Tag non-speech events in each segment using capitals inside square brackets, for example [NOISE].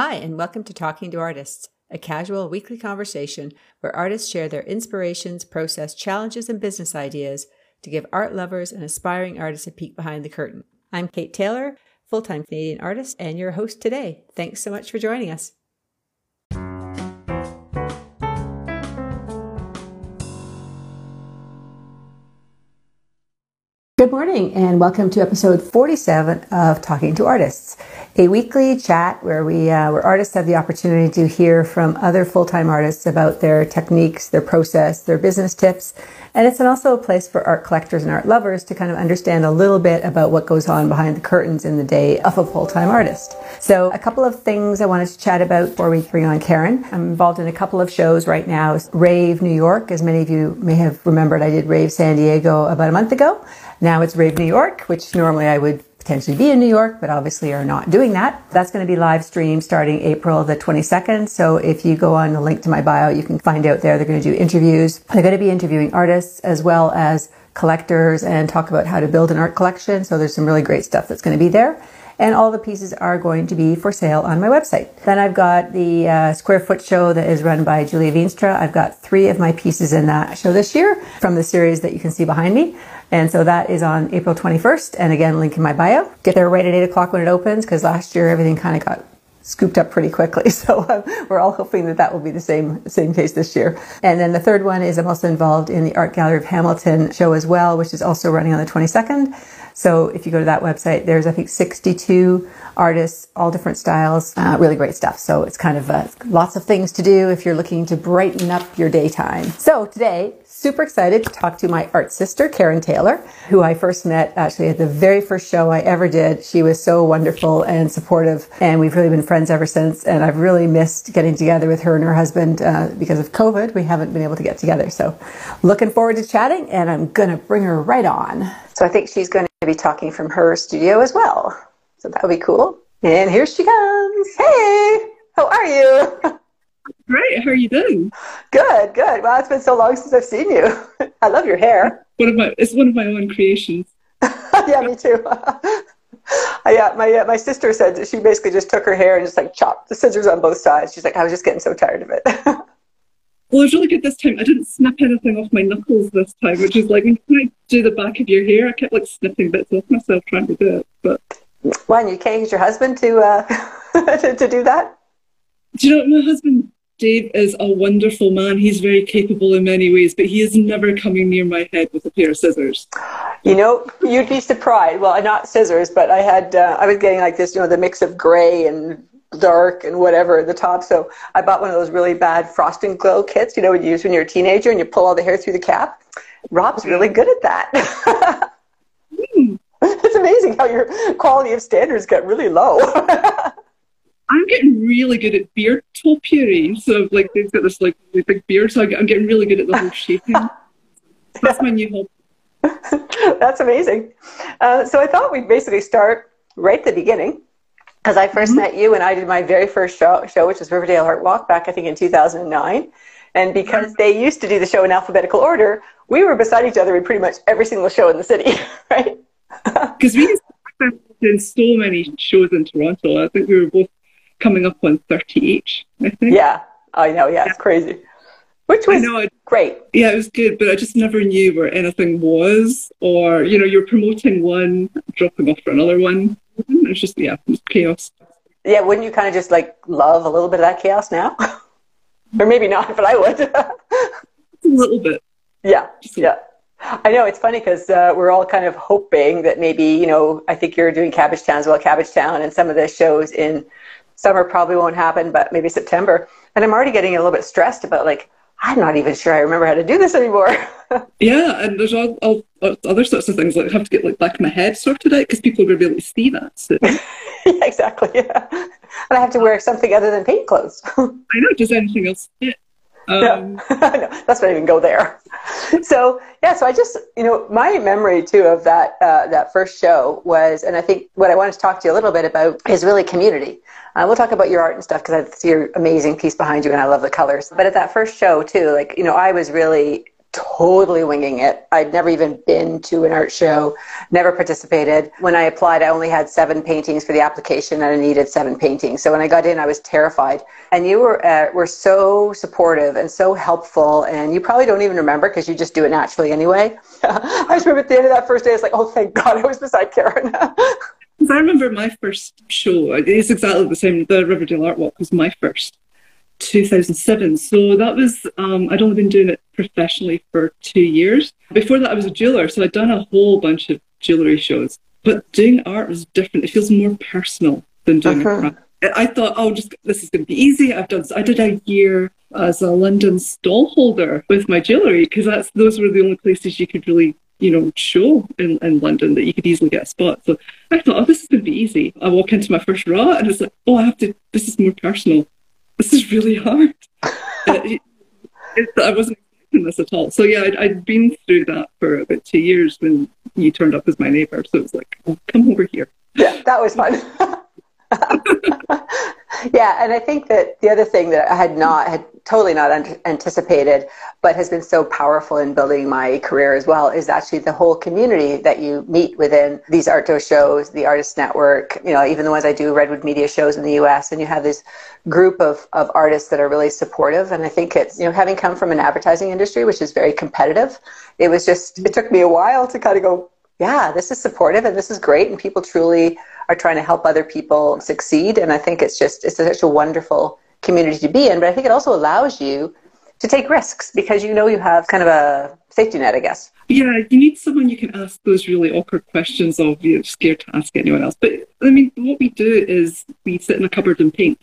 Hi, and welcome to Talking to Artists, a casual weekly conversation where artists share their inspirations, process, challenges, and business ideas to give art lovers and aspiring artists a peek behind the curtain. I'm Kate Taylor, full time Canadian artist, and your host today. Thanks so much for joining us. Good morning, and welcome to episode 47 of Talking to Artists, a weekly chat where we, uh, where artists have the opportunity to hear from other full-time artists about their techniques, their process, their business tips, and it's also a place for art collectors and art lovers to kind of understand a little bit about what goes on behind the curtains in the day of a full-time artist. So, a couple of things I wanted to chat about before we bring on Karen. I'm involved in a couple of shows right now. Rave New York, as many of you may have remembered, I did Rave San Diego about a month ago. Now it's Rave New York, which normally I would potentially be in New York, but obviously are not doing that. That's going to be live stream starting April the 22nd. So if you go on the link to my bio, you can find out there. They're going to do interviews. They're going to be interviewing artists as well as collectors and talk about how to build an art collection. So there's some really great stuff that's going to be there and all the pieces are going to be for sale on my website. Then I've got the uh, Square Foot show that is run by Julia Veenstra. I've got three of my pieces in that show this year from the series that you can see behind me. And so that is on April 21st. And again, link in my bio. Get there right at 8 o'clock when it opens because last year everything kind of got scooped up pretty quickly. [LAUGHS] So um, we're all hoping that that will be the same same case this year. And then the third one is I'm also involved in the Art Gallery of Hamilton show as well, which is also running on the 22nd. So if you go to that website, there's I think 62 artists, all different styles, uh, really great stuff. So it's kind of uh, lots of things to do if you're looking to brighten up your daytime. So today, super excited to talk to my art sister, Karen Taylor, who I first met actually at the very first show I ever did. She was so wonderful and supportive, and we've really been friends ever since. And I've really missed getting together with her and her husband uh, because of COVID. We haven't been able to get together. So looking forward to chatting, and I'm going to bring her right on. So I think she's going to be talking from her studio as well. So that would be cool. And here she comes. Hey, how are you? [LAUGHS] Great. How are you doing? Good, good. Well, it's been so long since I've seen you. [LAUGHS] I love your hair. One of my it's one of my own creations. [LAUGHS] yeah, me too. [LAUGHS] yeah, my uh, my sister said that she basically just took her hair and just like chopped the scissors on both sides. She's like, I was just getting so tired of it. well, it was really good this time. I didn't snip anything off my knuckles this time, which is like when you do the back of your hair, I kept like snipping bits off myself trying to do it. But when you can't use your husband to uh, to, to do that. Do you know what my husband Dave is a wonderful man. He's very capable in many ways, but he is never coming near my head with a pair of scissors. You know, you'd be surprised. Well, not scissors, but I had, uh, I was getting like this, you know, the mix of gray and dark and whatever at the top. So I bought one of those really bad frost and glow kits, you know, what you use when you're a teenager and you pull all the hair through the cap. Rob's really good at that. [LAUGHS] mm. It's amazing how your quality of standards get really low. [LAUGHS] I'm getting really good at beard topiary. So like they've got this like big beard, so I'm getting really good at the whole shaping. [LAUGHS] That's my new hobby. [LAUGHS] That's amazing. Uh, so I thought we'd basically start right at the beginning because I 1st mm-hmm. met you and I did my very first show, show, which was Riverdale Art Walk back I think in 2009. And because they used to do the show in alphabetical order, we were beside each other in pretty much every single show in the city, [LAUGHS] right? Because we used to in so many shows in Toronto. I think we were both coming up on 30 each, I think. Yeah, I know. Yeah, it's crazy. Which was I know, it, great. Yeah, it was good, but I just never knew where anything was, or, you know, you're promoting one, dropping off for another one. It's just, yeah, it chaos. Yeah, wouldn't you kind of just like love a little bit of that chaos now? [LAUGHS] or maybe not, but I would. [LAUGHS] a little bit. Yeah, yeah. I know it's funny because uh, we're all kind of hoping that maybe you know I think you're doing Cabbage Town as well, Cabbage Town, and some of the shows in summer probably won't happen, but maybe September. And I'm already getting a little bit stressed about like, I'm not even sure I remember how to do this anymore. [LAUGHS] yeah, and there's all, all, all, other sorts of things like I have to get like back of my head sorted out because people are going to be able to see that. So. [LAUGHS] yeah, exactly. Yeah, and I have to wear something other than paint clothes. [LAUGHS] I know. Does anything else fit? Um, no, no, let's not even go there. [LAUGHS] So yeah, so I just you know my memory too of that uh, that first show was, and I think what I wanted to talk to you a little bit about is really community. Uh, we'll talk about your art and stuff because I see your amazing piece behind you, and I love the colors. But at that first show too, like you know, I was really totally winging it. I'd never even been to an art show, never participated. When I applied, I only had seven paintings for the application and I needed seven paintings. So when I got in, I was terrified. And you were, uh, were so supportive and so helpful. And you probably don't even remember because you just do it naturally anyway. [LAUGHS] I just remember at the end of that first day, it's like, oh, thank God I was beside Karen. [LAUGHS] I remember my first show, it's exactly the same. The Riverdale Art Walk was my first. 2007. So that was, um, I'd only been doing it professionally for two years. Before that, I was a jeweler, so I'd done a whole bunch of jewellery shows. But doing art was different. It feels more personal than doing uh-huh. craft. I thought, oh, just this is going to be easy. I've done. I did a year as a London stall holder with my jewellery because that's those were the only places you could really, you know, show in, in London that you could easily get a spot. So I thought, oh, this is going to be easy. I walk into my first raw and it's like, oh, I have to. This is more personal this is really hard. Uh, it, it, I wasn't expecting this at all. So yeah, i had been through that for about two years when you turned up as my neighbor. So it was like, oh, come over here. Yeah, that was fun. [LAUGHS] [LAUGHS] yeah, and I think that the other thing that I had not had totally not anticipated, but has been so powerful in building my career as well, is actually the whole community that you meet within these Arto shows, the Artist Network, you know, even the ones I do, Redwood Media shows in the US, and you have this group of, of artists that are really supportive. And I think it's, you know, having come from an advertising industry, which is very competitive, it was just, it took me a while to kind of go, yeah, this is supportive and this is great. And people truly are trying to help other people succeed. And I think it's just, it's such a wonderful community to be in, but I think it also allows you to take risks because you know you have kind of a safety net, I guess. Yeah, you need someone you can ask those really awkward questions of you're scared to ask anyone else. But I mean, what we do is we sit in a cupboard and paint.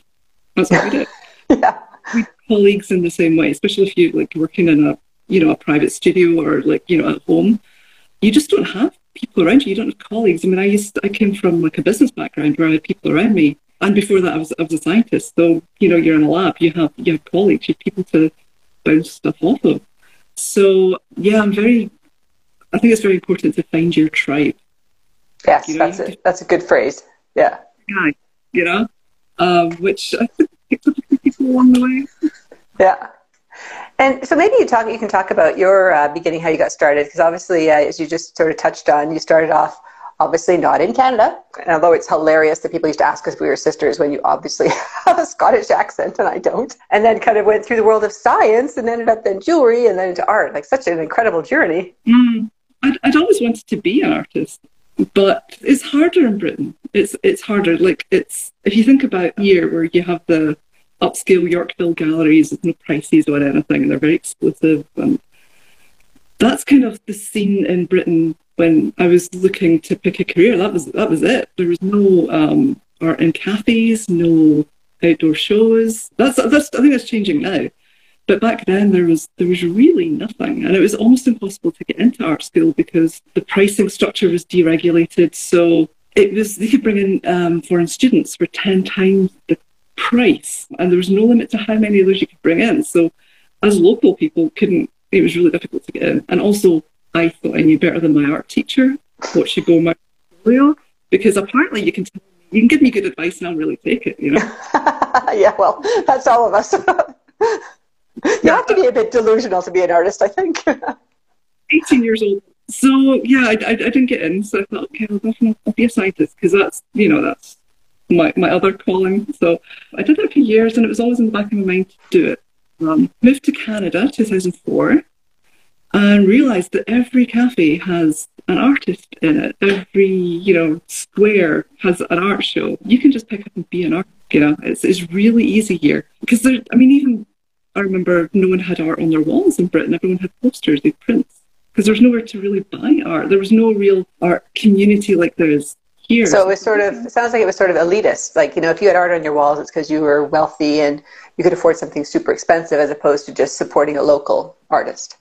That's what we do. [LAUGHS] yeah. We colleagues in the same way, especially if you're like working in a you know a private studio or like you know at home. You just don't have people around you. You don't have colleagues. I mean, I used I came from like a business background where I had people around me and before that, I was, I was a scientist. So, you know, you're in a lab, you have, you have colleagues, you have people to bounce stuff off of. So, yeah, I'm very, I think it's very important to find your tribe. Yes, you know, that's, a, that's a good phrase. Yeah. Yeah, you know, um, which I think picks up a few people along the way. Yeah. And so maybe you talk, you can talk about your uh, beginning, how you got started, because obviously, uh, as you just sort of touched on, you started off obviously not in Canada. And although it's hilarious that people used to ask us if we were sisters when you obviously [LAUGHS] have a Scottish accent and I don't. And then kind of went through the world of science and ended up in jewelry and then into art. Like such an incredible journey. Mm. I'd, I'd always wanted to be an artist, but it's harder in Britain. It's it's harder. Like it's if you think about here where you have the upscale Yorkville galleries with no prices or anything, and they're very exclusive. And that's kind of the scene in Britain when I was looking to pick a career, that was that was it. There was no um, art in cafes, no outdoor shows. That's that's I think that's changing now. But back then there was there was really nothing, and it was almost impossible to get into art school because the pricing structure was deregulated. So it was they could bring in um, foreign students for ten times the price, and there was no limit to how many of those you could bring in. So as local people couldn't. It was really difficult to get in, and also I thought I knew better than my art teacher what should go in my portfolio because apparently you can tell me, you can give me good advice and I'll really take it, you know. [LAUGHS] yeah, well, that's all of us. [LAUGHS] you yeah. have to be a bit delusional to be an artist, I think. [LAUGHS] 18 years old. So yeah, I, I, I, didn't get in. So I thought, okay, I'll definitely I'll be a scientist because that's you know that's my my other calling. So I did that for years, and it was always in the back of my mind to do it. Um, moved to Canada 2004 and realized that every cafe has an artist in it. Every, you know, square has an art show. You can just pick up and be an artist, you know. It's, it's really easy here. Because there, I mean, even I remember no one had art on their walls in Britain. Everyone had posters, they prints. Because there's nowhere to really buy art. There was no real art community like there is So it was sort of, it sounds like it was sort of elitist. Like, you know, if you had art on your walls, it's because you were wealthy and you could afford something super expensive as opposed to just supporting a local artist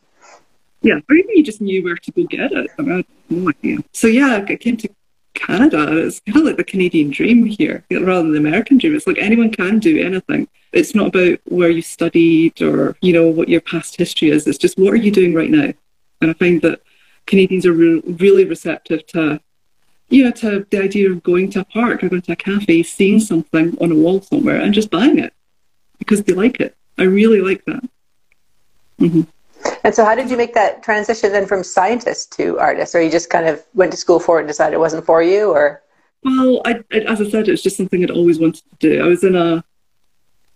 yeah, or even you just knew where to go get it. I, mean, I had no idea. So yeah, I came to Canada. It's kind of like the Canadian dream here, rather than the American dream. It's like anyone can do anything. It's not about where you studied or you know what your past history is. It's just what are you doing right now. And I find that Canadians are re- really receptive to, you know, to the idea of going to a park or going to a cafe, seeing something on a wall somewhere, and just buying it because they like it. I really like that. Mm-hmm. And so, how did you make that transition then from scientist to artist? Or you just kind of went to school for it and decided it wasn't for you, or? Well, I, as I said, it was just something I'd always wanted to do. I was in a,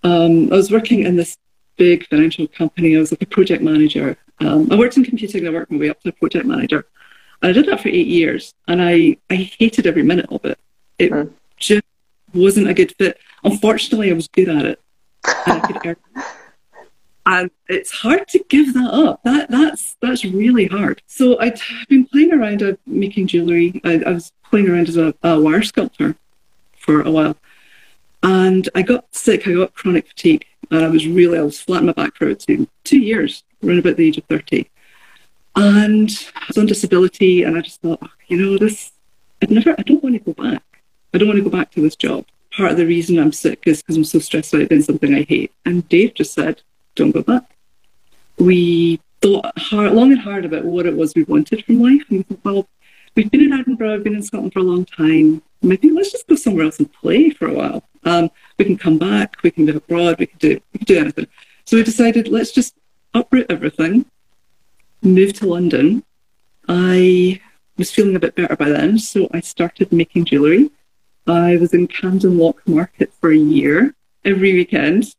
um, I was working in this big financial company. I was like a project manager. Um, I worked in computing. I worked my way up to a project manager. And I did that for eight years, and I, I hated every minute of it. It mm. just wasn't a good fit. Unfortunately, I was good at it. And, and it's hard to give that up. That that's that's really hard. So I'd been playing around uh, making jewelry. I, I, was playing around as a, a wire sculptor for a while, and I got sick. I got chronic fatigue, and I was really I was flat on my back for two two years, around about the age of thirty. And I was on disability, and I just thought, oh, you know, this I'd never. I don't want to go back. I don't want to go back to this job. Part of the reason I'm sick is because I'm so stressed out doing something I hate. And Dave just said, don't go back. We thought hard, long and hard about what it was we wanted from life. And we thought, well, we've been in Edinburgh, we've been in Scotland for a long time. Maybe let's just go somewhere else and play for a while. Um, we can come back, we can live abroad, we can do we can do anything. So we decided let's just uproot everything, move to London. I was feeling a bit better by then, so I started making jewellery. I was in Camden Lock Market for a year every weekend.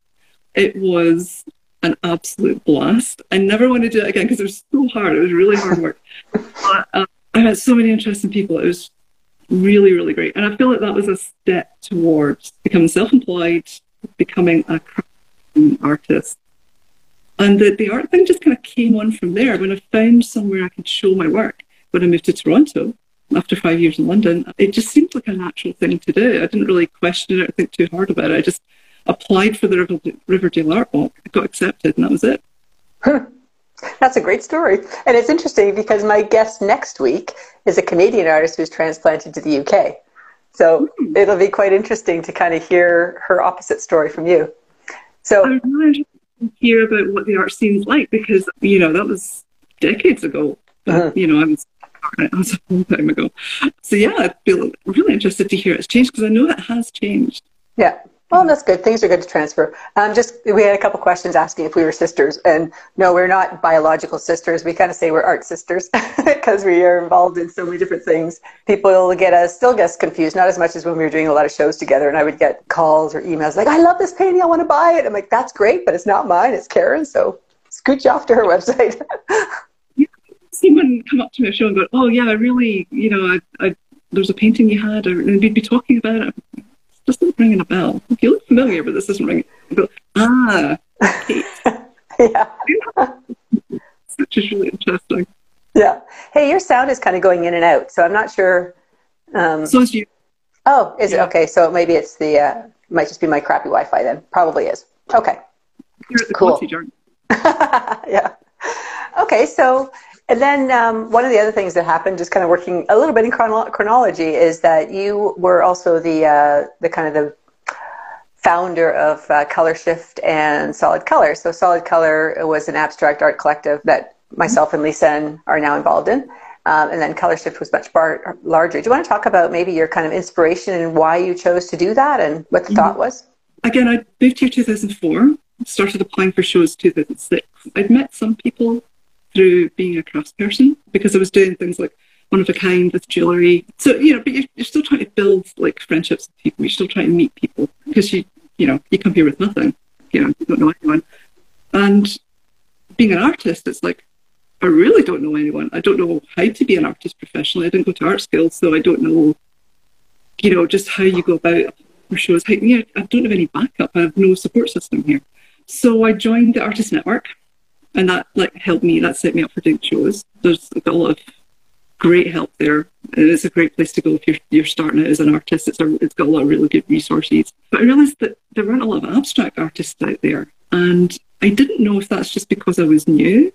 It was an absolute blast. I never want to do it again because it was so hard. It was really hard work. [LAUGHS] but, uh, I met so many interesting people. It was really, really great. And I feel like that was a step towards becoming self employed, becoming a artist. And the, the art thing just kind of came on from there when I found somewhere I could show my work when I moved to Toronto after five years in London, it just seemed like a natural thing to do. I didn't really question it or think too hard about it. I just applied for the Riverdale Art Walk, I got accepted, and that was it. That's a great story. And it's interesting because my guest next week is a Canadian artist who's transplanted to the UK. So mm. it'll be quite interesting to kind of hear her opposite story from you. So I am really to hear about what the art scene's like because, you know, that was decades ago. Uh-huh. You know, I was that [LAUGHS] was a long time ago. So yeah, I'd be really interested to hear it's changed because I know it has changed. Yeah. Well, that's good. Things are good to transfer. Um, just we had a couple questions asking if we were sisters, and no, we're not biological sisters. We kind of say we're art sisters [LAUGHS] because we are involved in so many different things. People get us still gets confused, not as much as when we were doing a lot of shows together, and I would get calls or emails like, "I love this painting, I want to buy it." I'm like, "That's great, but it's not mine. It's Karen." So scooch off to her [LAUGHS] website. someone come up to me at show and go, "Oh yeah, I really, you know, I, I there's a painting you had, and we'd be talking about it. This isn't ringing a bell. You look familiar, but this isn't ringing." I go, "Ah, Kate." [LAUGHS] yeah. [LAUGHS] Which is really interesting. Yeah. Hey, your sound is kind of going in and out, so I'm not sure. Um, so is you. Oh, is yeah. it okay? So maybe it's the uh, might just be my crappy Wi-Fi then. Probably is. Okay. You're at the cool. [LAUGHS] yeah. Okay, so and then um, one of the other things that happened, just kind of working a little bit in chrono- chronology, is that you were also the uh, the kind of the founder of uh, Color Shift and Solid Color. So Solid Color was an abstract art collective that myself and Lisa are now involved in. Um, and then Color Shift was much bar- larger. Do you want to talk about maybe your kind of inspiration and why you chose to do that and what the mm-hmm. thought was? Again, I moved here 2004, started applying for shows 2006. I'd met some people through being a craftsperson because I was doing things like one of a kind with jewelry. So, you know, but you're, you're still trying to build like friendships with people. You're still trying to meet people because you, you know, you come here with nothing. You know, you don't know anyone. And being an artist, it's like, I really don't know anyone. I don't know how to be an artist professionally. I didn't go to art school, so I don't know, you know, just how you go about shows. How, yeah, I don't have any backup. I have no support system here. So I joined the Artist Network, and that like helped me. That set me up for doing shows. There's a lot of great help there, and it's a great place to go if you're you're starting out as an artist. It's a, it's got a lot of really good resources. But I realised that there weren't a lot of abstract artists out there, and I didn't know if that's just because I was new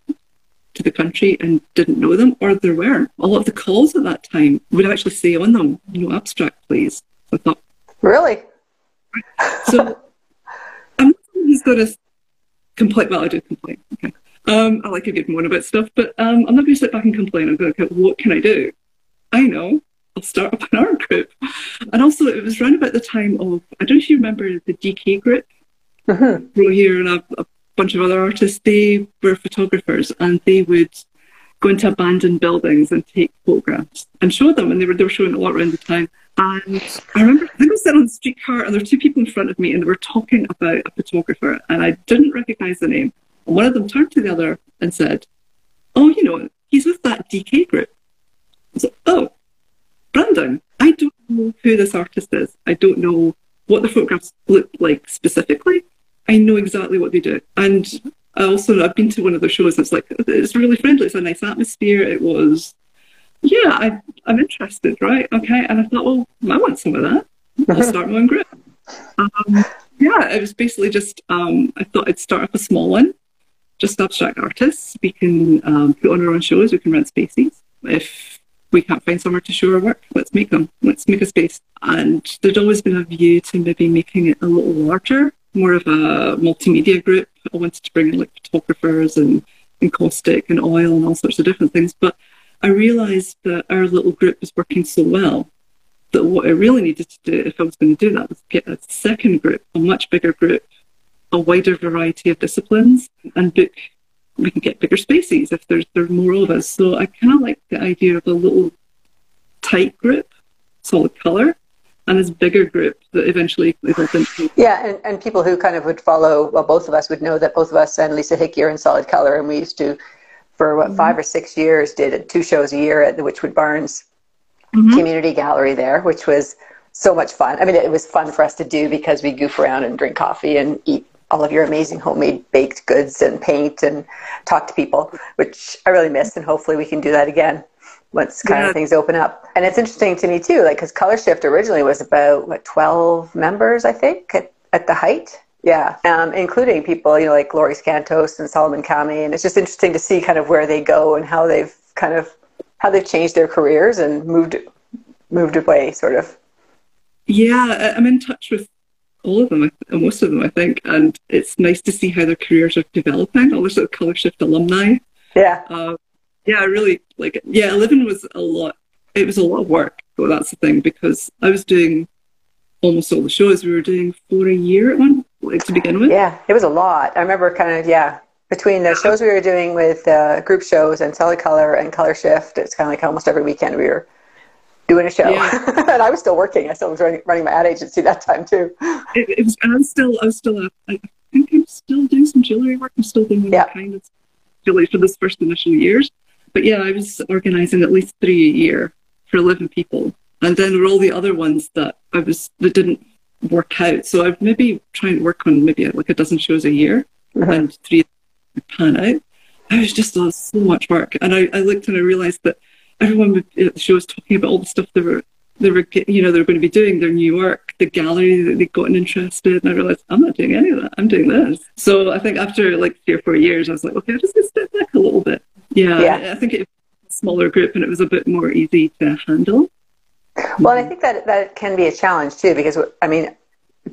to the country and didn't know them, or there were a lot of the calls at that time would actually say on them, "No abstract, please." So I thought, really. So I'm not someone who's got a complaint. Well, I do complain. Okay. Um, I like a good moan about stuff, but um, I'm not going to sit back and complain. I'm going to go, what can I do? I know. I'll start up an [LAUGHS] art group. And also, it was around about the time of, I don't know if you remember the DK group. Uh-huh. We're here, and I've, I've, bunch of other artists, they were photographers and they would go into abandoned buildings and take photographs and show them. And they were, they were showing a lot around the time. And I remember, I think I was sitting on the streetcar and there were two people in front of me and they were talking about a photographer and I didn't recognize the name. And one of them turned to the other and said, Oh, you know, he's with that DK group. I said, Oh, Brandon, I don't know who this artist is. I don't know what the photographs look like specifically. I know exactly what they do. And I also, I've been to one of their shows. It's like, it's really friendly. It's a nice atmosphere. It was, yeah, I, I'm interested, right? Okay. And I thought, well, I want some of that. I'll [LAUGHS] start my own group. Um, yeah, it was basically just, um, I thought I'd start up a small one, just abstract artists. We can um, put on our own shows, we can rent spaces. If we can't find somewhere to show our work, let's make them. Let's make a space. And there'd always been a view to maybe making it a little larger, more of a multimedia group. I wanted to bring in like photographers and, and caustic and oil and all sorts of different things. But I realised that our little group was working so well that what I really needed to do if I was going to do that was get a second group, a much bigger group, a wider variety of disciplines, and book. We can get bigger spaces if there's there's more of us. So I kind of like the idea of a little tight group, solid color, and this bigger group that eventually evolved into. Yeah, and, and people who kind of would follow, well, both of us would know that both of us and Lisa Hickey are in solid color, and we used to, for what, mm-hmm. five or six years, did two shows a year at the Wychwood Barns mm-hmm. Community Gallery there, which was so much fun. I mean, it was fun for us to do because we goof around and drink coffee and eat all of your amazing homemade baked goods and paint and talk to people, which I really miss, and hopefully we can do that again once kind yeah. of things open up. And it's interesting to me too, like because Color Shift originally was about what twelve members, I think, at, at the height. Yeah, um, including people you know like Laurie Skantos and Solomon Kami, and it's just interesting to see kind of where they go and how they've kind of how they've changed their careers and moved moved away, sort of. Yeah, I'm in touch with all of them, most of them, I think, and it's nice to see how their careers are developing. All the sort of Color Shift alumni. Yeah. Uh, yeah, I really like it. Yeah, Eleven was a lot. It was a lot of work. But that's the thing because I was doing almost all the shows. We were doing for a year at one like to begin with. Yeah, it was a lot. I remember kind of yeah between the shows we were doing with uh, group shows and Solid Color and Color Shift. It's kind of like almost every weekend we were doing a show, yeah. [LAUGHS] and I was still working. I still was running, running my ad agency that time too. It, it was, I'm still, I was still, uh, I think I'm still doing some jewelry work. I'm still doing yeah. kind of jewelry for this first initial years. But yeah, I was organizing at least three a year for 11 people. And then there were all the other ones that I was, that didn't work out. So I've maybe trying to work on maybe like a dozen shows a year mm-hmm. and three pan out. I was just uh, so much work. And I, I looked and I realized that everyone at the show was talking about all the stuff they were they were you know they were going to be doing their new work, the gallery that they'd gotten interested, and I realized I'm not doing any of that. I'm doing this. So I think after like three or four years, I was like, okay, I'm just going to step back a little bit. Yeah, yeah. I think it was a smaller group and it was a bit more easy to handle. Well, I think that that can be a challenge too, because I mean,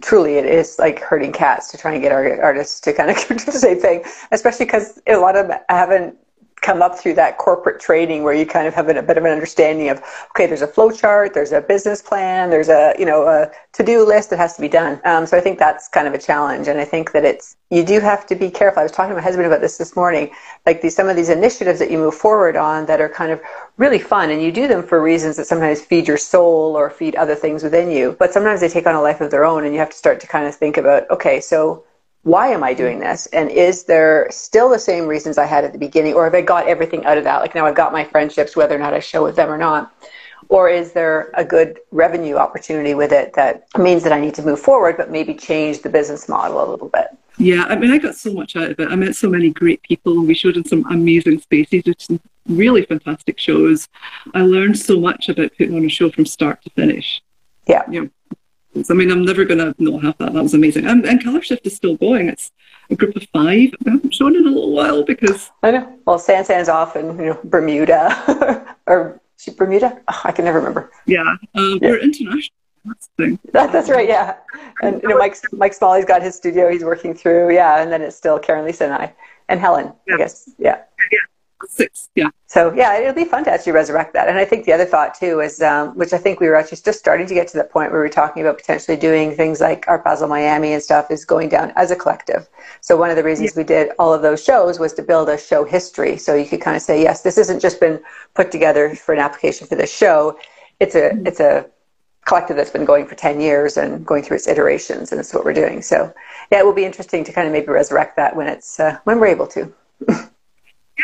truly, it is like herding cats to try and get our artists to kind of do the same thing, especially because a lot of them haven't come up through that corporate training where you kind of have a, bit of an understanding of okay there's a flow chart there's a business plan there's a you know a to-do list that has to be done. Um, so i think that's kind of a challenge. And i think that it's you do have to be careful. I was talking to my husband about this this morning like these some of these initiatives that you move forward on that are kind of really fun and you do them for reasons that sometimes feed your soul or feed other things within you. But sometimes they take on a life of their own and you have to start to kind of think about okay so why am I doing this? And is there still the same reasons I had at the beginning, or have I got everything out of that? Like now I've got my friendships, whether or not I show with them or not. Or is there a good revenue opportunity with it that means that I need to move forward, but maybe change the business model a little bit? Yeah, I mean, I got so much out of it. I met so many great people, we showed in some amazing spaces, with some really fantastic shows. I learned so much about putting on a show from start to finish. Yeah. You know, I mean, I'm never going to not have that. That was amazing. And, and Color Shift is still going. It's a group of five. I haven't shown in a little while because. I know. Well, San San's off in you know, Bermuda. [LAUGHS] or Bermuda? Oh, I can never remember. Yeah. Uh, yeah. We're international. That's. That, that's right, yeah. And you know, Mike Mike Smalley's got his studio he's working through, yeah, and then it's still Karen Lisa and I and Helen, yeah. I guess. Yeah. Yeah. Six, yeah. So yeah, it'll be fun to actually resurrect that. And I think the other thought too is, um, which I think we were actually just starting to get to the point where we are talking about potentially doing things like Art Basel Miami and stuff is going down as a collective. So one of the reasons yeah. we did all of those shows was to build a show history. So you could kind of say, yes, this hasn't just been put together for an application for this show. It's a mm-hmm. it's a collective that's been going for 10 years and going through its iterations and that's what we're doing so yeah it will be interesting to kind of maybe resurrect that when it's uh, when we're able to [LAUGHS]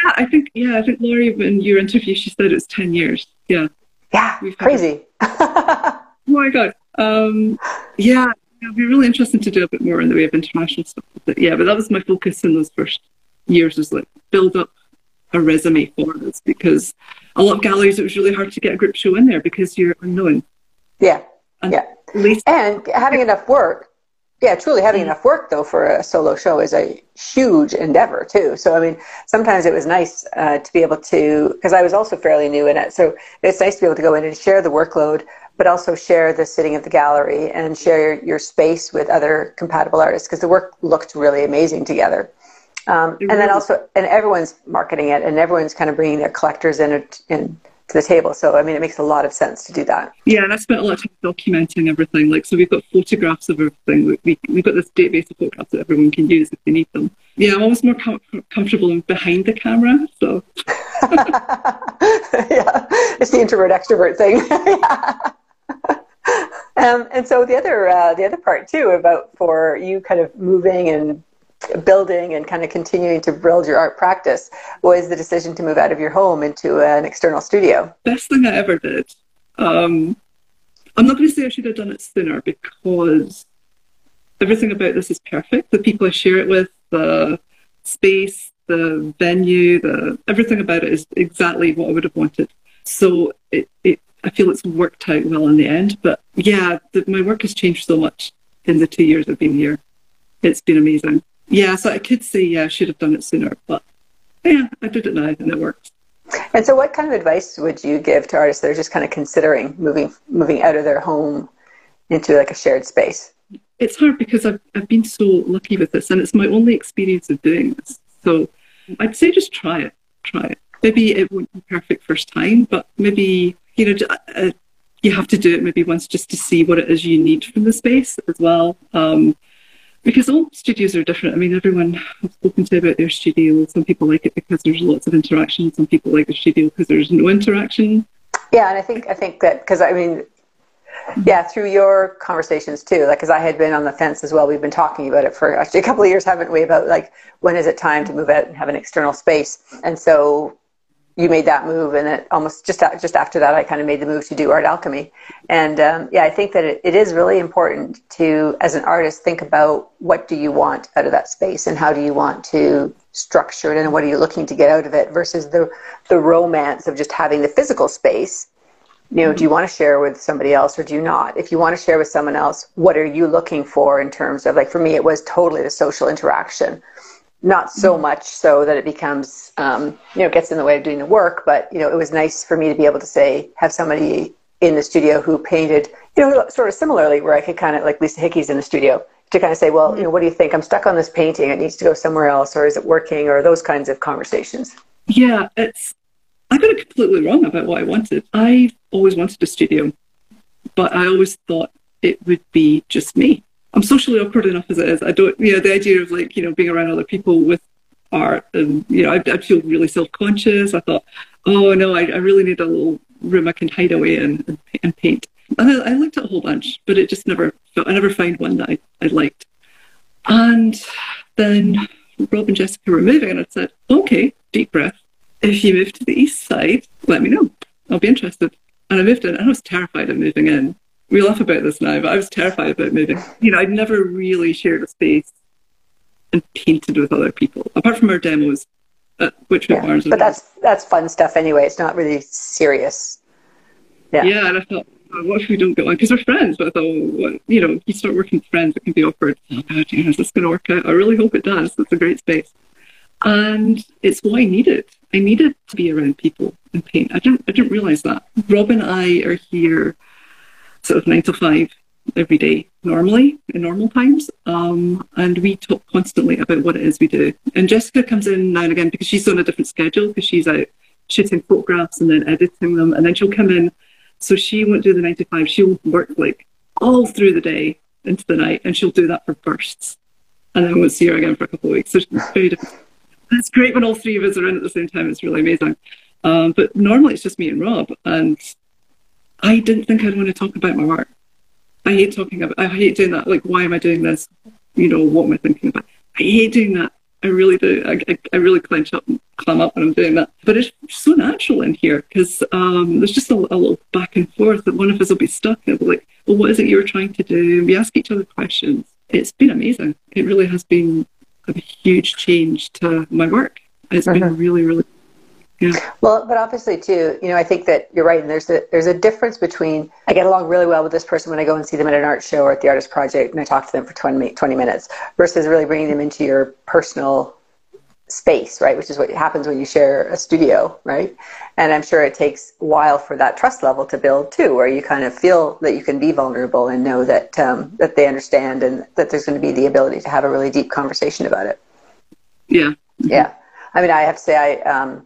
yeah i think yeah i think laurie in your interview she said it's 10 years yeah yeah crazy oh my god um, yeah it'd be really interesting to do a bit more in the way of international stuff but yeah but that was my focus in those first years was like build up a resume for us because a lot of galleries it was really hard to get a group show in there because you're unknown yeah. And yeah. Least- and having enough work. Yeah, truly having mm-hmm. enough work though for a solo show is a huge endeavor too. So I mean, sometimes it was nice uh, to be able to because I was also fairly new in it. So it's nice to be able to go in and share the workload, but also share the sitting of the gallery and share your, your space with other compatible artists because the work looked really amazing together. Um, and then also, and everyone's marketing it, and everyone's kind of bringing their collectors in, in to the table. So, I mean, it makes a lot of sense to do that. Yeah, and I spent a lot of time documenting everything. Like, so we've got photographs of everything. We, we've got this database of photographs that everyone can use if they need them. Yeah, I'm always more com- comfortable behind the camera. So, [LAUGHS] yeah, it's the introvert extrovert thing. [LAUGHS] um, and so the other uh, the other part too about for you kind of moving and building and kind of continuing to build your art practice was the decision to move out of your home into an external studio? Best thing I ever did. Um, I'm not going to say I should have done it sooner because everything about this is perfect. The people I share it with, the space, the venue, the everything about it is exactly what I would have wanted. So it, it I feel it's worked out well in the end. But yeah, the, my work has changed so much in the two years I've been here. It's been amazing yeah, so I could say, yeah, I should have done it sooner, but yeah, I did it now and it worked. And so, what kind of advice would you give to artists that are just kind of considering moving moving out of their home into like a shared space? It's hard because I've I've been so lucky with this, and it's my only experience of doing this. So, I'd say just try it, try it. Maybe it won't be perfect first time, but maybe you know uh, you have to do it maybe once just to see what it is you need from the space as well. Um, because all studios are different. I mean, everyone I've spoken to about their studio, some people like it because there's lots of interaction. Some people like the studio because there's no interaction. Yeah, and I think I think that because I mean, yeah, through your conversations too, like because I had been on the fence as well. We've been talking about it for actually a couple of years, haven't we? About like when is it time to move out and have an external space? And so you made that move, and it almost just just after that, I kind of made the move to do art alchemy. And um, yeah, I think that it, it is really important to, as an artist, think about what do you want out of that space, and how do you want to structure it, and what are you looking to get out of it, versus the the romance of just having the physical space. You know, mm-hmm. do you want to share with somebody else, or do you not? If you want to share with someone else, what are you looking for in terms of like for me, it was totally the social interaction not so mm-hmm. much so that it becomes um, you know gets in the way of doing the work but you know it was nice for me to be able to say have somebody in the studio who painted you know sort of similarly where i could kind of like lisa hickey's in the studio to kind of say well you know what do you think? I'm stuck on this painting. It needs to go somewhere else or is it working? Or those kinds of conversations. Yeah it's i got it completely wrong about what i wanted. I always wanted a studio but i always thought it would be just me I'm socially awkward enough as it is. I don't, you know, the idea of like, you know, being around other people with art and, you know, I, I feel really self conscious. I thought, oh no, I, I, really need a little room I can hide away in and, and paint. And I, I, liked it a whole bunch, but it just never, I never found one that I, I liked. And then Rob and Jessica were moving and I said, okay, deep breath. If you move to the east side, let me know. I'll be interested. And I moved in and I was terrified of moving in we laugh about this now, but I was terrified about moving. You know, I'd never really shared a space and painted with other people, apart from our demos at uh, Wychwood yeah, Barns. But that's that's fun stuff anyway. It's not really serious. Yeah. Yeah, and I thought, oh, what if we don't get one? Because we're friends. But I thought, oh, what, you know, you start working with friends, it can be awkward. Oh God, you know, is this going to work out? I really hope it does. It's a great space, and it's what I needed. I needed to be around people and paint. I didn't. I didn't realize that. Rob and I are here sort of nine to five every day normally in normal times. Um, and we talk constantly about what it is we do. And Jessica comes in now and again because she's on a different schedule because she's out shooting photographs and then editing them. And then she'll come in. So she won't do the nine to five. She'll work like all through the day into the night and she'll do that for bursts. And then we'll see her again for a couple of weeks. So it's very different. It's great when all three of us are in at the same time. It's really amazing. Um, but normally it's just me and Rob. And I didn't think I'd want to talk about my work. I hate talking about. I hate doing that. Like, why am I doing this? You know, what am I thinking about? I hate doing that. I really do. I, I, I really clench up and clam up when I'm doing that. But it's so natural in here because um, there's just a, a, little back and forth that one of us will be stuck and be like, well, what is it you were trying to do? And we ask each other questions. It's been amazing. It really has been a huge change to my work. It's been uh-huh. really, really yeah. Well, but obviously too, you know, I think that you're right, and there's a there's a difference between I get along really well with this person when I go and see them at an art show or at the artist project, and I talk to them for 20, 20 minutes, versus really bringing them into your personal space, right? Which is what happens when you share a studio, right? And I'm sure it takes a while for that trust level to build too, where you kind of feel that you can be vulnerable and know that um, that they understand and that there's going to be the ability to have a really deep conversation about it. Yeah. Yeah. I mean, I have to say, I um,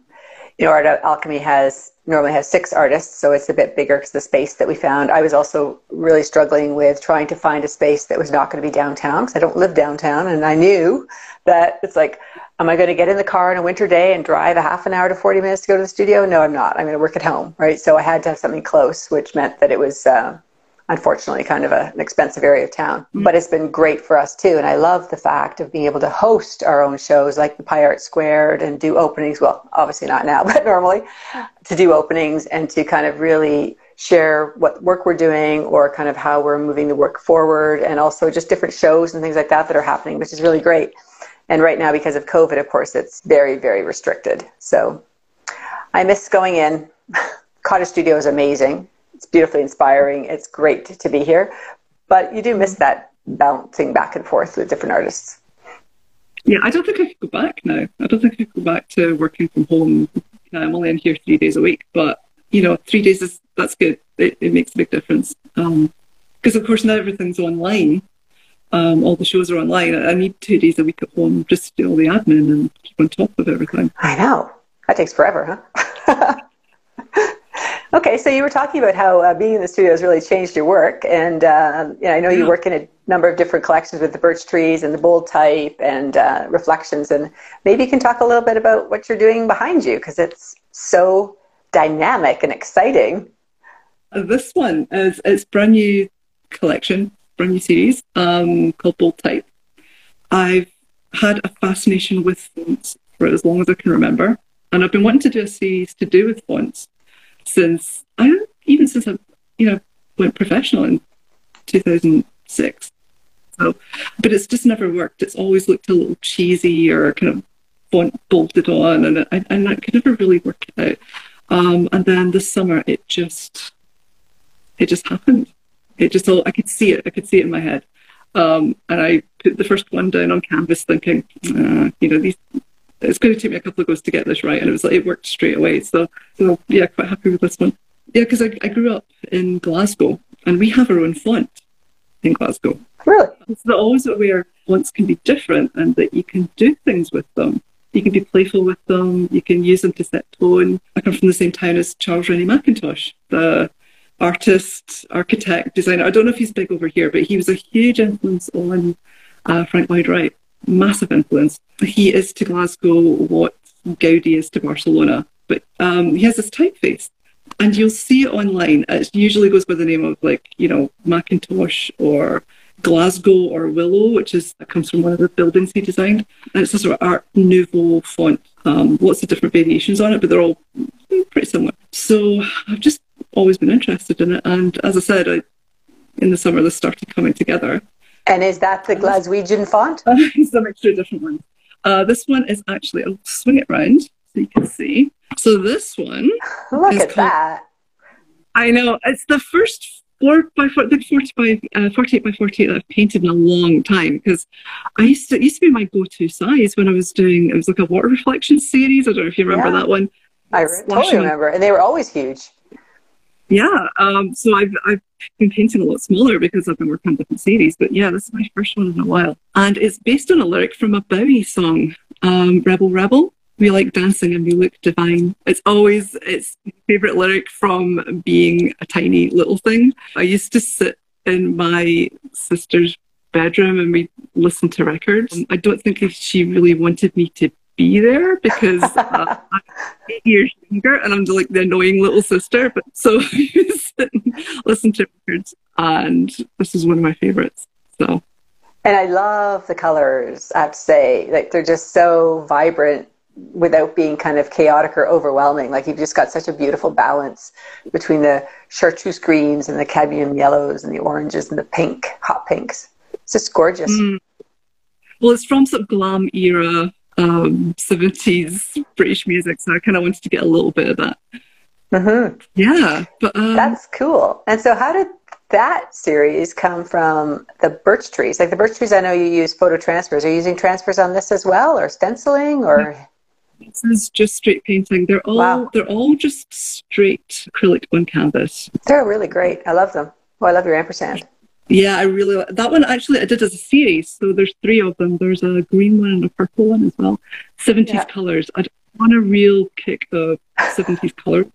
you know, Art Alchemy has normally has six artists, so it's a bit bigger because the space that we found. I was also really struggling with trying to find a space that was not going to be downtown because I don't live downtown, and I knew that it's like, am I going to get in the car on a winter day and drive a half an hour to 40 minutes to go to the studio? No, I'm not. I'm going to work at home, right? So I had to have something close, which meant that it was. Uh, unfortunately kind of a, an expensive area of town. Mm-hmm. But it's been great for us too. And I love the fact of being able to host our own shows like the Pie Art Squared and do openings. Well, obviously not now, [LAUGHS] but normally to do openings and to kind of really share what work we're doing or kind of how we're moving the work forward and also just different shows and things like that that are happening, which is really great. And right now, because of COVID, of course, it's very, very restricted. So I miss going in. [LAUGHS] Cottage Studio is amazing it's beautifully inspiring. It's great to be here, but you do miss that bouncing back and forth with different artists. Yeah, I don't think I could go back now. I don't think I could go back to working from home. I'm only in here three days a week, but you know, three days is that's good. It, it makes a big difference. Because um, of course now everything's online. Um, all the shows are online. I need two days a week at home just to do all the admin and keep on top of everything. I know that takes forever, huh? [LAUGHS] Okay, so you were talking about how uh, being in the studio has really changed your work, and uh, you know, I know you work in a number of different collections with the birch trees and the bold type and uh, reflections, and maybe you can talk a little bit about what you're doing behind you because it's so dynamic and exciting. Uh, this one is it's brand new collection, brand new series um, called Bold Type. I've had a fascination with fonts for as long as I can remember, and I've been wanting to do a series to do with fonts since I even since I you know went professional in 2006. So, but it's just never worked. It's always looked a little cheesy or kind of bolted on, and I, and I could never really work it out. Um, and then this summer, it just it just happened. It just all I could see it. I could see it in my head. Um, and I put the first one down on canvas, thinking, uh, you know, these it's going to take me a couple of goes to get this right, and it was like it worked straight away. So, so yeah, quite happy with this one. Yeah, because I, I grew up in Glasgow, and we have our own font in Glasgow. Really? So always aware fonts can be different, and that you can do things with them. You can be playful with them. You can use them to set tone. I come from the same town as Charles Rennie Mackintosh, the artist, architect, designer. I don't know if he's big over here, but he was a huge influence on uh, Frank Lloyd Wright massive influence. He is to Glasgow what Gaudi is to Barcelona, but um, he has this typeface. And you'll see it online. It usually goes by the name of like, you know, Mackintosh or Glasgow or Willow, which is comes from one of the buildings he designed. And it's a sort of Art Nouveau font. Um, lots of different variations on it, but they're all pretty similar. So I've just always been interested in it. And as I said, I, in the summer, this started coming together. And is that the Glaswegian font? Uh, [LAUGHS] it's a mixture of different ones. Uh, this one is actually, I'll swing it round so you can see. So this one. [LAUGHS] Look at called, that. I know. It's the first 4 by 4, the 40 by, uh, 48 by 48 that I've painted in a long time because I used to, it used to be my go to size when I was doing, it was like a water reflection series. I don't know if you remember yeah. that one. I re- totally remember. And they were always huge. Yeah, um, so I've, I've been painting a lot smaller because I've been working on different series. But yeah, this is my first one in a while. And it's based on a lyric from a Bowie song, um, Rebel Rebel. We like dancing and we look divine. It's always, it's favourite lyric from being a tiny little thing. I used to sit in my sister's bedroom and we listened to records. I don't think she really wanted me to be there because uh, [LAUGHS] I'm eight years younger and I'm like the annoying little sister. But so [LAUGHS] listen to records, and this is one of my favorites. So, and I love the colors. I have to say, like they're just so vibrant without being kind of chaotic or overwhelming. Like you've just got such a beautiful balance between the chartreuse greens and the cadmium yellows and the oranges and the pink, hot pinks. It's just gorgeous. Mm. Well, it's from some glam era um, 70s British music, so I kind of wanted to get a little bit of that. Mm-hmm. Yeah, but um, that's cool. And so, how did that series come from the birch trees? Like the birch trees, I know you use photo transfers. Are you using transfers on this as well, or stenciling, or? This is just straight painting. They're all wow. they're all just straight acrylic on canvas. They're really great. I love them. Oh, I love your ampersand. Yeah, I really like that one. Actually, I did as a series, so there's three of them. There's a green one and a purple one as well. 70s yeah. colors. I want a real kick of 70s color.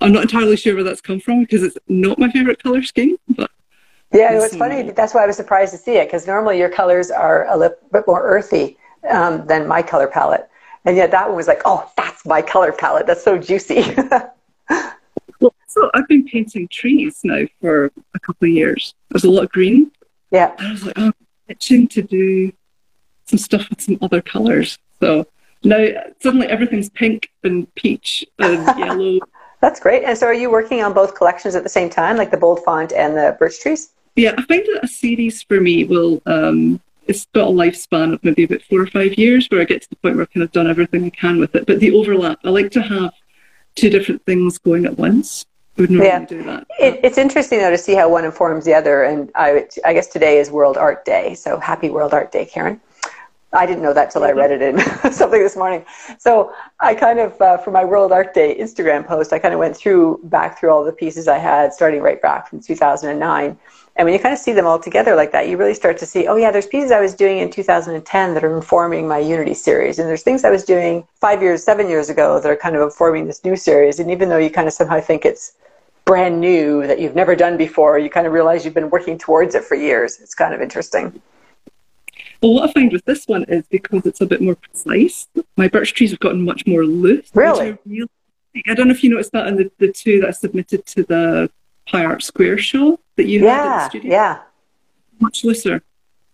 I'm not entirely sure where that's come from because it's not my favorite color scheme. But yeah, it was funny. That's why I was surprised to see it because normally your colors are a little bit more earthy um, than my color palette, and yet that one was like, oh, that's my color palette. That's so juicy. [LAUGHS] Well, so I've been painting trees now for a couple of years. There's a lot of green. Yeah. And I was like, oh, I'm itching to do some stuff with some other colours. So now suddenly everything's pink and peach and [LAUGHS] yellow. That's great. And so are you working on both collections at the same time, like the bold font and the birch trees? Yeah, I find that a series for me will um, it's got a lifespan of maybe about four or five years where I get to the point where I've kind of done everything I can with it. But the overlap, I like to have two different things going at once. would normally yeah. do that. It, it's interesting though to see how one informs the other. And I, I guess today is World Art Day, so happy World Art Day, Karen. I didn't know that till I read it in [LAUGHS] something this morning. So I kind of, uh, for my World Art Day Instagram post, I kind of went through back through all the pieces I had, starting right back from 2009, and when you kind of see them all together like that, you really start to see, oh yeah, there's pieces I was doing in 2010 that are informing my Unity series. And there's things I was doing five years, seven years ago that are kind of informing this new series. And even though you kind of somehow think it's brand new that you've never done before, you kind of realize you've been working towards it for years. It's kind of interesting. Well, what I find with this one is because it's a bit more precise, my birch trees have gotten much more loose. Really? I don't know if you noticed that in the, the two that I submitted to the Pi Art Square show that you yeah, had at the studio. Yeah. Much looser,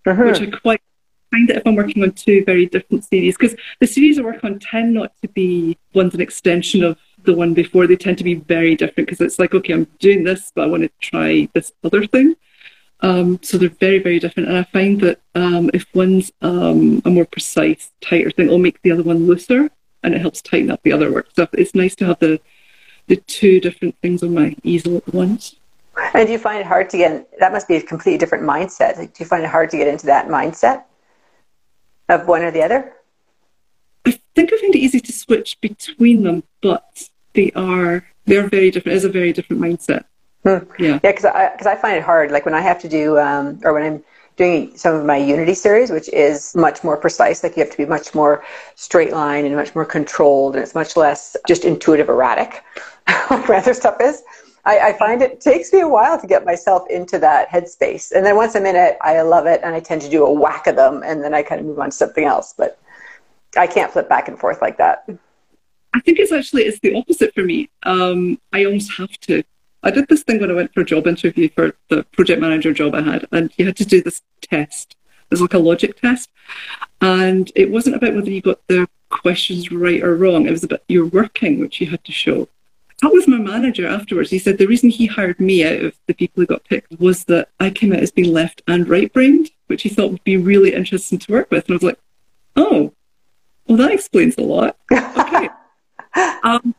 mm-hmm. which I quite find that if I'm working on two very different series, because the series I work on tend not to be one's an extension of the one before. They tend to be very different because it's like, okay, I'm doing this, but I want to try this other thing. Um, so they're very, very different. And I find that um, if one's um, a more precise, tighter thing, it'll make the other one looser and it helps tighten up the other work. So it's nice to have the the two different things on my easel at once. And do you find it hard to get? That must be a completely different mindset. do you find it hard to get into that mindset of one or the other? I think I find it easy to switch between them, but they are they are very different. It's a very different mindset. Hmm. Yeah, yeah, because I because I find it hard. Like when I have to do, um, or when I'm doing some of my Unity series, which is much more precise. Like you have to be much more straight line and much more controlled, and it's much less just intuitive erratic. [LAUGHS] rather stuff is. I, I, find it takes me a while to get myself into that headspace. And then once I'm in it, I love it and I tend to do a whack of them and then I kind of move on to something else. But I can't flip back and forth like that. I think it's actually it's the opposite for me. Um, I almost have to. I did this thing when I went for a job interview for the project manager job I had, and you had to do this test. It was like a logic test, and it wasn't about whether you got the questions right or wrong. It was about your working, which you had to show that was my manager afterwards. He said the reason he hired me out of the people who got picked was that I came out as being left and right brained, which he thought would be really interesting to work with. And I was like, oh, well, that explains a lot. Okay. [LAUGHS] um,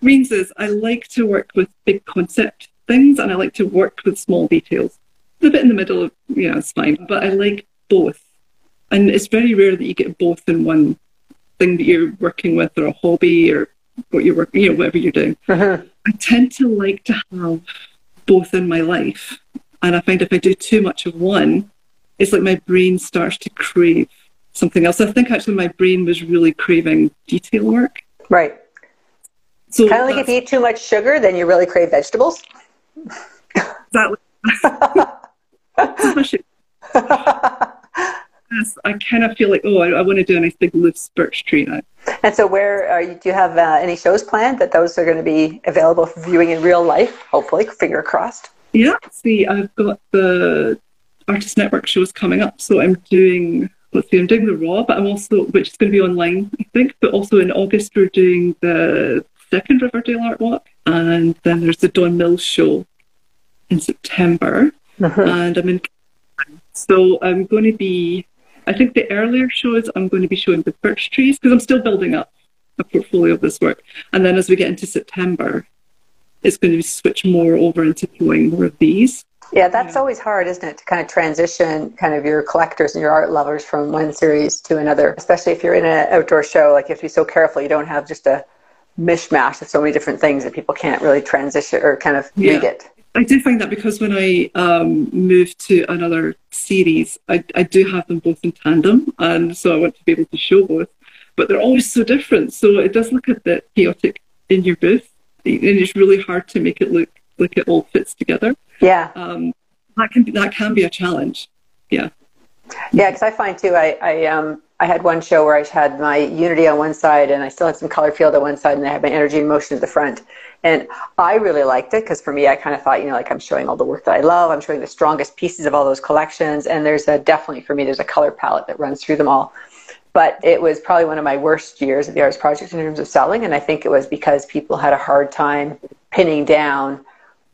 means is I like to work with big concept things and I like to work with small details. The bit in the middle, you know, it's fine, but I like both. And it's very rare that you get both in one thing that you're working with or a hobby or what you're working, you know, whatever you're doing. Uh-huh. I tend to like to have both in my life. And I find if I do too much of one, it's like my brain starts to crave something else. I think actually my brain was really craving detail work. Right. So kind of like if you eat too much sugar, then you really crave vegetables. Exactly. [LAUGHS] [LAUGHS] [LAUGHS] yes, I kind of feel like, oh, I, I, want to do a nice big loose birch tree now. And so, where are you? Do you have uh, any shows planned that those are going to be available for viewing in real life? Hopefully, finger crossed. Yeah. See, I've got the Artist Network shows coming up, so I'm doing. Let's see, I'm doing the Raw, but I'm also, which is going to be online, I think. But also in August, we're doing the second Riverdale Art Walk, and then there's the Don Mills show in September, uh-huh. and I'm in. So I'm going to be I think the earlier shows I'm going to be showing the birch trees because I'm still building up a portfolio of this work. And then as we get into September, it's going to switch more over into showing more of these. Yeah, that's yeah. always hard, isn't it, to kind of transition kind of your collectors and your art lovers from one series to another, especially if you're in an outdoor show. Like you have to be so careful you don't have just a mishmash of so many different things that people can't really transition or kind of yeah. read it. I do find that because when I um, moved to another series, I, I do have them both in tandem, and so I want to be able to show both. But they're always so different, so it does look a bit chaotic in your booth, and it's really hard to make it look like it all fits together. Yeah, um, that can be, that can be a challenge. Yeah, yeah, because I find too, I I um I had one show where I had my Unity on one side, and I still had some color field on one side, and I had my energy and motion at the front and I really liked it because for me, I kind of thought, you know, like I'm showing all the work that I love. I'm showing the strongest pieces of all those collections. And there's a definitely for me, there's a color palette that runs through them all. But it was probably one of my worst years at the arts project in terms of selling. And I think it was because people had a hard time pinning down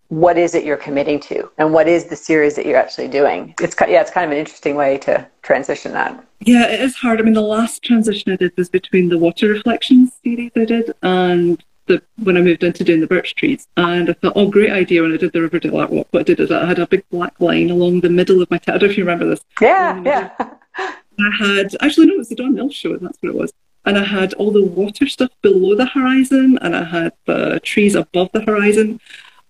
what is it you're committing to and what is the series that you're actually doing. It's yeah, it's kind of an interesting way to transition that. Yeah, it is hard. I mean, the last transition I did was between the water reflections series I did and the when I moved into doing the birch trees, and I thought, oh, great idea when I did the Riverdale art walk. What I did is I had a big black line along the middle of my. T- I don't know if you remember this. Yeah, yeah. I had actually no, it was the Don Mills show. That's what it was. And I had all the water stuff below the horizon, and I had the trees above the horizon,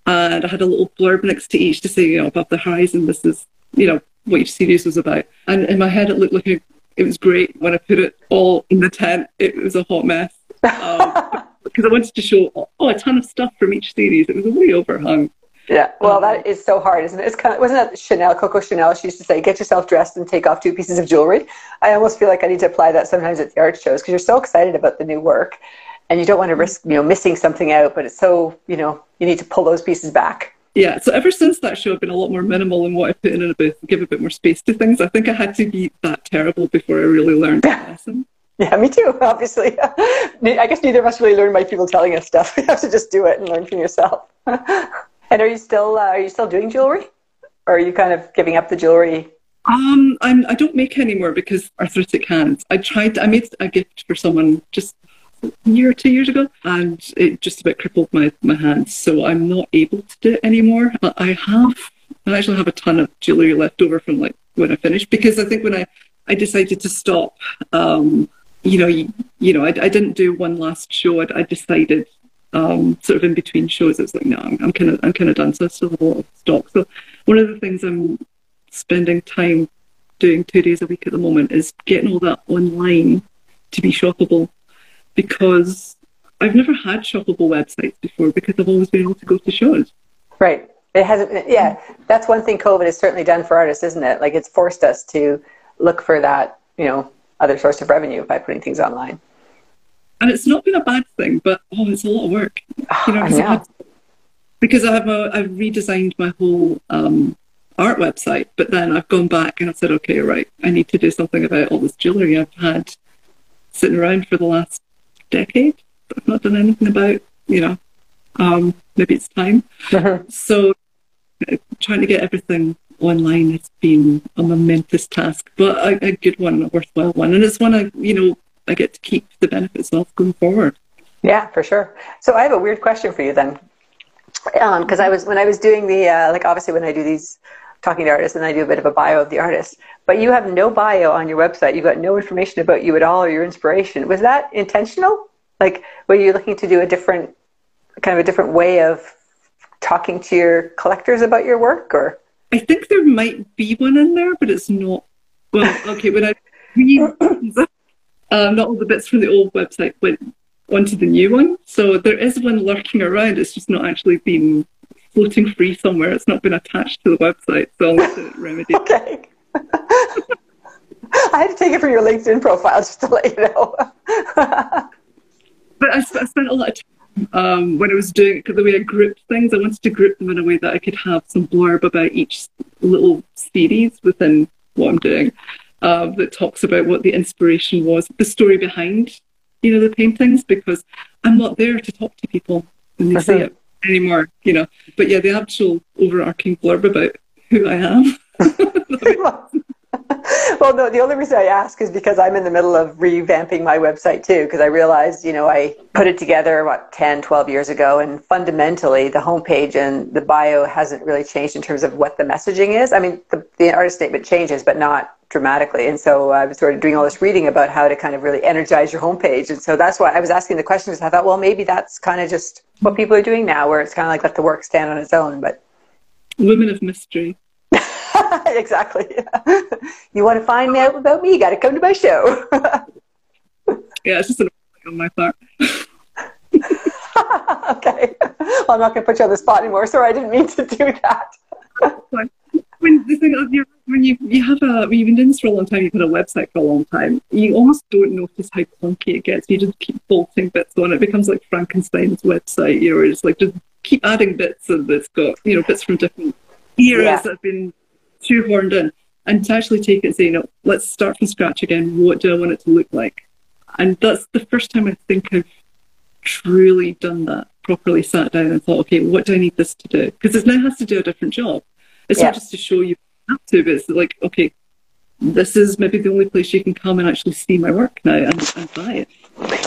and I had a little blurb next to each to say, you know, above the horizon, this is, you know, what each series was about. And in my head, it looked like a, it was great when I put it all in the tent. It was a hot mess. [LAUGHS] Um, because I wanted to show oh a ton of stuff from each series. It was a way overhung. Yeah, well, um, that is so hard, isn't it? It's kind of, wasn't that Chanel, Coco Chanel? She used to say, "Get yourself dressed and take off two pieces of jewelry." I almost feel like I need to apply that sometimes at the art shows because you're so excited about the new work, and you don't want to risk, you know, missing something out. But it's so, you know, you need to pull those pieces back. Yeah, so ever since that show, I've been a lot more minimal in what I put in a booth, give a bit more space to things. I think I had to be that terrible before I really learned the [LAUGHS] lesson. Yeah, me too, [LAUGHS] obviously. [LAUGHS] I guess neither of us really learn by people telling us stuff. [LAUGHS] You have to just do it and learn from yourself. and are you still uh, are you still doing jewelry? Or are you kind of giving up the jewelry? Um, I'm, I don't make anymore because arthritic hands. I tried, I made a gift for someone just a year or two years ago and it just about crippled my, my hands. So I'm not able to do it anymore. I have, I actually have a ton of jewelry left over from like when I finished because I think when I, I decided to stop, um, you know, you, you know, I, I, didn't do one last show. I, I decided um, sort of in between shows, it's like, no, I'm, kind of, I'm kind of done. So I still have a lot of stock. So one of the things I'm spending time doing two days a week at the moment is getting all that online to be shoppable because I've never had shoppable websites before because I've always been able to go to shows. Right. It hasn't. Yeah, that's one thing COVID has certainly done for artists, isn't it? Like it's forced us to look for that, you know, other source of revenue by putting things online. And it's not been a bad thing, but oh, it's a lot of work. You know, I know. because I have a, I've redesigned my whole um, art website, but then I've gone back and I've said, okay, right, I need to do something about all this jewelry I've had sitting around for the last decade. I've not done anything about, you know, um, maybe it's time. Uh-huh. [LAUGHS] So uh, trying to get everything online has been a momentous task, but a, a, good one, a worthwhile one, and it's one I, you know, I get to keep the benefits of going forward. Yeah, for sure. So I have a weird question for you then, because um, I was when I was doing the uh, like obviously when I do these talking to artists and I do a bit of a bio of the artist, but you have no bio on your website. You've got no information about you at all or your inspiration. Was that intentional? Like, were you looking to do a different kind of a different way of talking to your collectors about your work, or? I think there might be one in there, but it's not. Well, okay, when I read, [COUGHS] um, not all the bits from the old website went onto the new one, so there is one lurking around. It's just not actually been floating free somewhere. It's not been attached to the website, so I'll need to remedy. [LAUGHS] okay. [LAUGHS] I had to take it from your LinkedIn profile just to let you know. [LAUGHS] but I, I, spent a lot of time um, when I was doing it, because the way I grouped things, I wanted to group them in a way that I could have some blurb about each little series within what I'm doing uh, that talks about what the inspiration was, the story behind, you know, the paintings, because I'm not there to talk to people when they uh-huh. see it anymore, you know. But yeah, the actual overarching blurb about who I am. [LAUGHS] [LAUGHS] [LAUGHS] well, no, the only reason I ask is because I'm in the middle of revamping my website too, because I realized, you know, I put it together, what, 10, 12 years ago, and fundamentally the homepage and the bio hasn't really changed in terms of what the messaging is. I mean, the, the artist statement changes, but not dramatically. And so I was sort of doing all this reading about how to kind of really energize your homepage. And so that's why I was asking the question questions. I thought, well, maybe that's kind of just what people are doing now, where it's kind of like let the work stand on its own. But women of mystery. [LAUGHS] exactly. [LAUGHS] you want to find out about me? You got to come to my show. [LAUGHS] yeah, it's just an on my part. okay. Well, I'm not going to put you on the spot anymore. Sorry, I didn't mean to do that. when the thing is, when you you have a when you've been doing this for a long time, you've had a website for a long time. You almost don't notice how clunky it gets. You just keep bolting bits on. It becomes like Frankenstein's website. You know, it's like just keep adding bits, and it's got you know bits from different eras yeah. that have been shoehorned in, and to actually take it and say, no, let's start from scratch again. What do I want it to look like? And that's the first time I think I've truly done that. Properly sat down and thought, okay, what do I need this to do? Because it now has to do a different job. It's yeah. not just to show you have to, but it's like, okay, this is maybe the only place you can come and actually see my work now and, and buy it.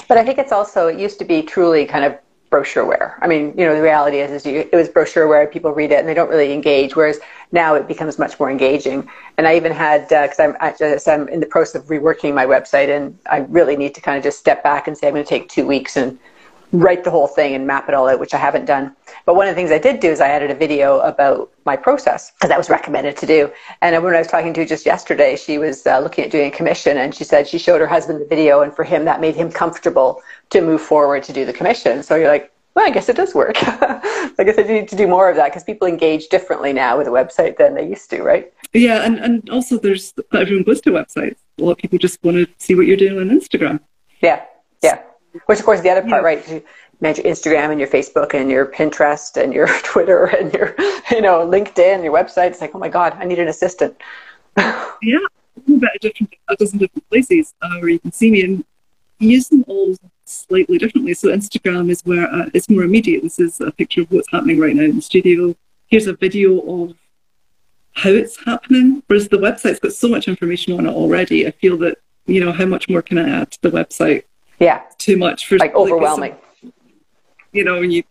But I think it's also, it used to be truly kind of brochureware. I mean, you know, the reality is, is you, it was brochureware. People read it and they don't really engage. Whereas now it becomes much more engaging. And I even had because uh, I'm I'm in the process of reworking my website, and I really need to kind of just step back and say I'm going to take two weeks and write the whole thing and map it all out, which I haven't done. But one of the things I did do is I added a video about my process because that was recommended to do. And when I was talking to just yesterday, she was uh, looking at doing a commission and she said she showed her husband the video and for him that made him comfortable to move forward to do the commission. So you're like, well, I guess it does work. [LAUGHS] I guess I need to do more of that because people engage differently now with a website than they used to, right? Yeah, and, and also there's not everyone goes to websites. A lot of people just want to see what you're doing on Instagram. Yeah, yeah. Which, of course, the other part, yeah. right? You manage your Instagram and your Facebook and your Pinterest and your [LAUGHS] Twitter and your, you know, LinkedIn, your website. It's like, oh my God, I need an assistant. yeah, about a, different, a dozen different places uh, where you can see me and use them all slightly differently. So Instagram is where uh, it's more immediate. This is a picture of what's happening right now in the studio. Here's a video of how it's happening. Whereas the website's got so much information on it already. I feel that you know how much more can I add to the website yeah. Too much for like overwhelming. Some, you know, when you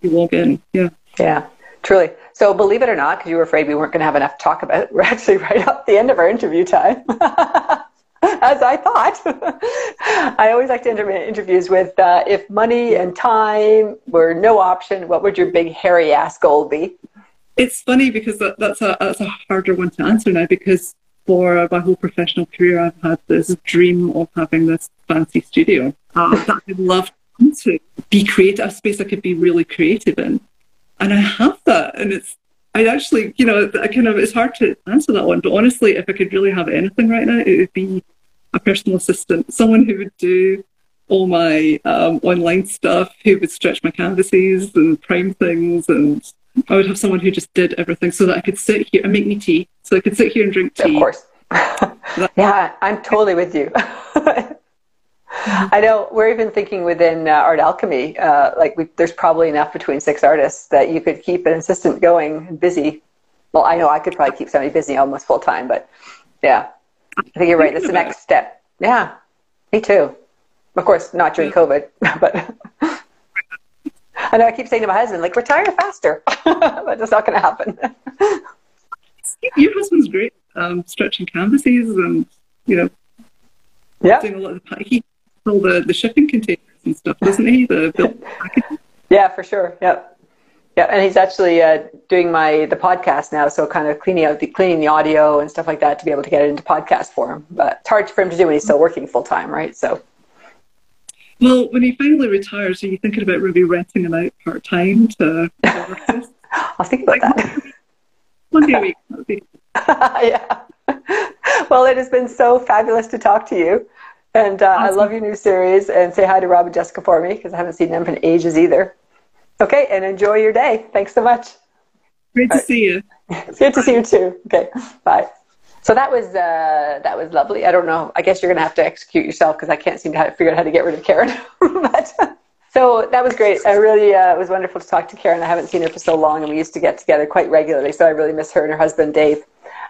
you log in. Yeah. Yeah. Truly. So believe it or not, because you were afraid we weren't going to have enough to talk about, we're [LAUGHS] actually right up the end of our interview time. [LAUGHS] [LAUGHS] As I thought. [LAUGHS] I always like to enter interviews with uh, if money and time were no option, what would your big hairy ass goal be? It's funny because that, that's a that's a harder one to answer now because for my whole professional career, I've had this dream of having this fancy studio uh, [LAUGHS] that I'd love to be creative, a space I could be really creative in. And I have that. And it's, I actually, you know, I kind of, it's hard to answer that one. But honestly, if I could really have anything right now, it would be a personal assistant, someone who would do all my um, online stuff, who would stretch my canvases and prime things and I would have someone who just did everything so that I could sit here and make me tea. So I could sit here and drink tea. Of course. [LAUGHS] yeah, I'm totally with you. [LAUGHS] I know we're even thinking within uh, Art Alchemy, uh, like we, there's probably enough between six artists that you could keep an assistant going busy. Well, I know I could probably keep somebody busy almost full time, but yeah, I think you're right. That's the next step. Yeah, me too. Of course, not during COVID, [LAUGHS] but I know I keep saying to my husband, like, retire faster, [LAUGHS] but it's not going to happen. Your husband's great, um, stretching canvases and, you know, yeah. doing a lot of the, he all the, the shipping containers and stuff, doesn't he? The [LAUGHS] Yeah, for sure. Yep. Yeah, and he's actually uh, doing my the podcast now, so kind of cleaning out the cleaning the audio and stuff like that to be able to get it into podcast form. But it's hard for him to do when he's still working full time, right? So. Well, when he finally retires, are you thinking about maybe renting him out part time to? [LAUGHS] I'll think about like, that. One day a week. Be. [LAUGHS] yeah. Well, it has been so fabulous to talk to you. And uh, awesome. I love your new series. And say hi to Rob and Jessica for me because I haven't seen them in ages either. Okay, and enjoy your day. Thanks so much. Great to right. see you. It's [LAUGHS] good to see you too. Okay, bye. So that was uh, that was lovely. I don't know. I guess you're gonna have to execute yourself because I can't seem to figure out how to get rid of Karen. [LAUGHS] but so that was great. I really uh, it was wonderful to talk to Karen. I haven't seen her for so long, and we used to get together quite regularly. So I really miss her and her husband Dave.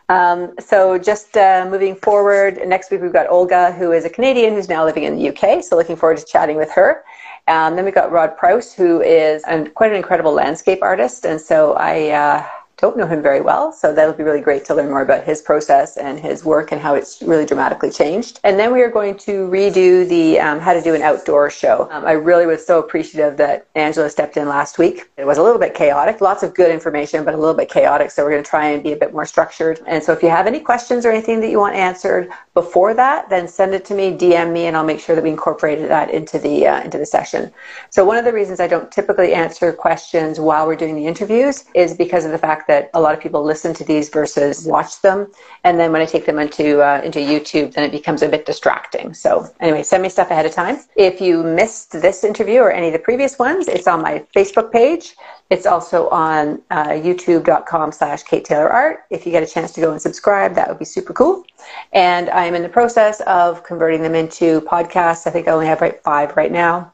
Um, so just uh, moving forward, next week we've got Olga, who is a Canadian who's now living in the UK. So looking forward to chatting with her. Um, then we got Rod Prouse, who is an, quite an incredible landscape artist, and so I uh, don't know him very well, so that'll be really great to learn more about his process and his work and how it's really dramatically changed. And then we are going to redo the um, how to do an outdoor show. Um, I really was so appreciative that Angela stepped in last week. It was a little bit chaotic, lots of good information, but a little bit chaotic. So we're going to try and be a bit more structured. And so if you have any questions or anything that you want answered before that, then send it to me, DM me, and I'll make sure that we incorporated that into the uh, into the session. So one of the reasons I don't typically answer questions while we're doing the interviews is because of the fact that a lot of people listen to these versus watch them. And then when I take them into uh, into YouTube, then it becomes a bit distracting. So anyway, send me stuff ahead of time. If you missed this interview or any of the previous ones, it's on my Facebook page. It's also on uh, youtube.com slash Kate Taylor Art. If you get a chance to go and subscribe, that would be super cool. And I'm in the process of converting them into podcasts. I think I only have right five right now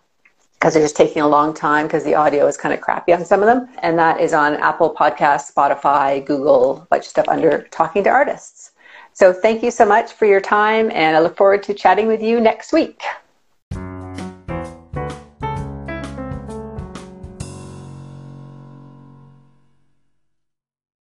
because they're just taking a long time because the audio is kind of crappy on some of them. And that is on Apple Podcasts, Spotify, Google, a bunch of stuff under Talking to Artists. So thank you so much for your time, and I look forward to chatting with you next week.